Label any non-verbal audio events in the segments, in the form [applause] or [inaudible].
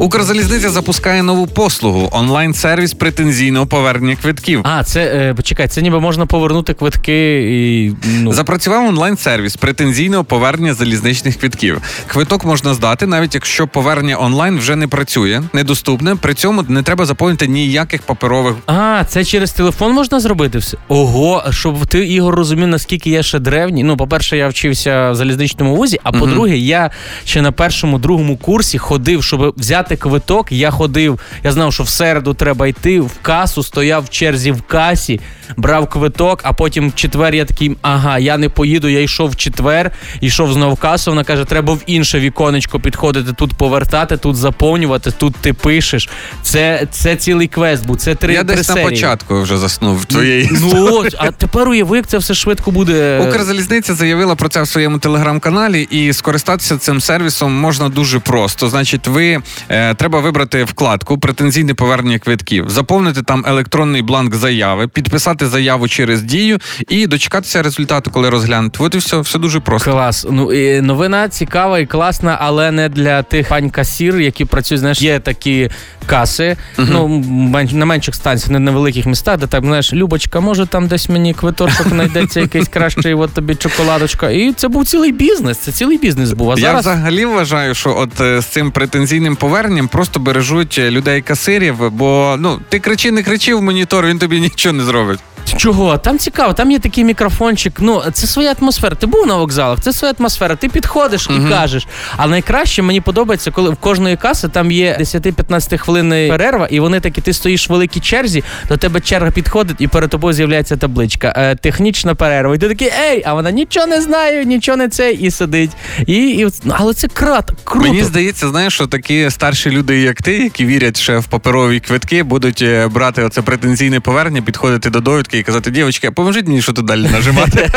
Укрзалізниця запускає нову послугу онлайн-сервіс претензійного повернення квитків. А, це е, почекай, це ніби можна повернути квитки і ну Запрацював онлайн-сервіс претензійного повернення залізничних квитків. Квиток можна здати, навіть якщо повернення онлайн вже не працює, недоступне. При цьому не треба заповнити ніяких паперових. А, це через телефон можна зробити все? Ого, щоб ти Ігор розумів, наскільки я ще древній. Ну, по-перше, я вчився в залізничному вузі, а по-друге, я ще на першому другому курсі ходив, щоб взяти квиток. Я ходив, я знав, що в середу треба йти в касу, стояв в черзі в касі, брав квиток, а потім в четвер я такий, ага, я не поїду. Я йшов в четвер, йшов знову в касу. Вона каже, треба в інше віконечко підходити, тут повертати, тут заповнювати, тут ти пишеш. Це, це цілий квест був. Це три Я три десь на початку вже заснув твоєї. Ну, а тепер уяви, як це все швидко буде. Укрзалізниця заявила про це в своєму телеграм-каналі, і скористатися цим сервісом можна дуже просто. Значить, ви е, треба вибрати вкладку претензійне повернення квитків, заповнити там електронний бланк заяви, підписати заяву через дію і дочекатися результату, коли розглянуть. От і все, все дуже просто. Клас. Ну і новина цікава і класна, але не для тих пань касір, які працюють. Знаєш, є такі каси, ну мен- на менших станціях, не на великих містах, де так знаєш, Любочка, може там десь мені квиточок знайдеться якийсь кращий, от тобі чоколадочка. І це був цілий бізнес. Це цілий бізнес був. А Я зараз взагалі вважаю, що от е, з цим претензійним поверненням просто бережуть е, людей касирів, бо ну ти кричи, не кричи в монітор, він тобі нічого не зробить. Чого? Там цікаво, там є такий мікрофончик. Ну, це своя атмосфера. Ти був на вокзалах, це своя атмосфера. Ти підходиш і кажеш. А найкраще мені подобається, коли в кожної каси там є 10-15 хвилин перерва, і вони такі, ти стоїш в великій черзі, до тебе черга підходить, і перед тобою з'являється табличка. Е, технічна перерва. І ти такий, ей, а вона нічого не знає, нічого не це, і сидить. І, і ну, але це крат, круто. Мені здається, знаєш, що такі старші люди, як ти, які вірять ще в паперові квитки, будуть е, брати оце претензійне повернення, підходити до довідки і казати, дівчатка, поможіть мені, що тут далі нажимати.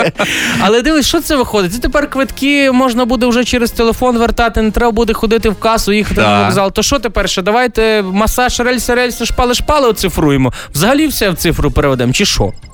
[laughs] Але дивись, що це виходить? Це тепер квитки можна буде вже через телефон вертати, не треба буде ходити в касу, їхати Да. на вокзал. То що тепер ще? Давайте масаж, рельси, рельси, шпали, шпали оцифруємо. Взагалі все в цифру переведемо, чи що?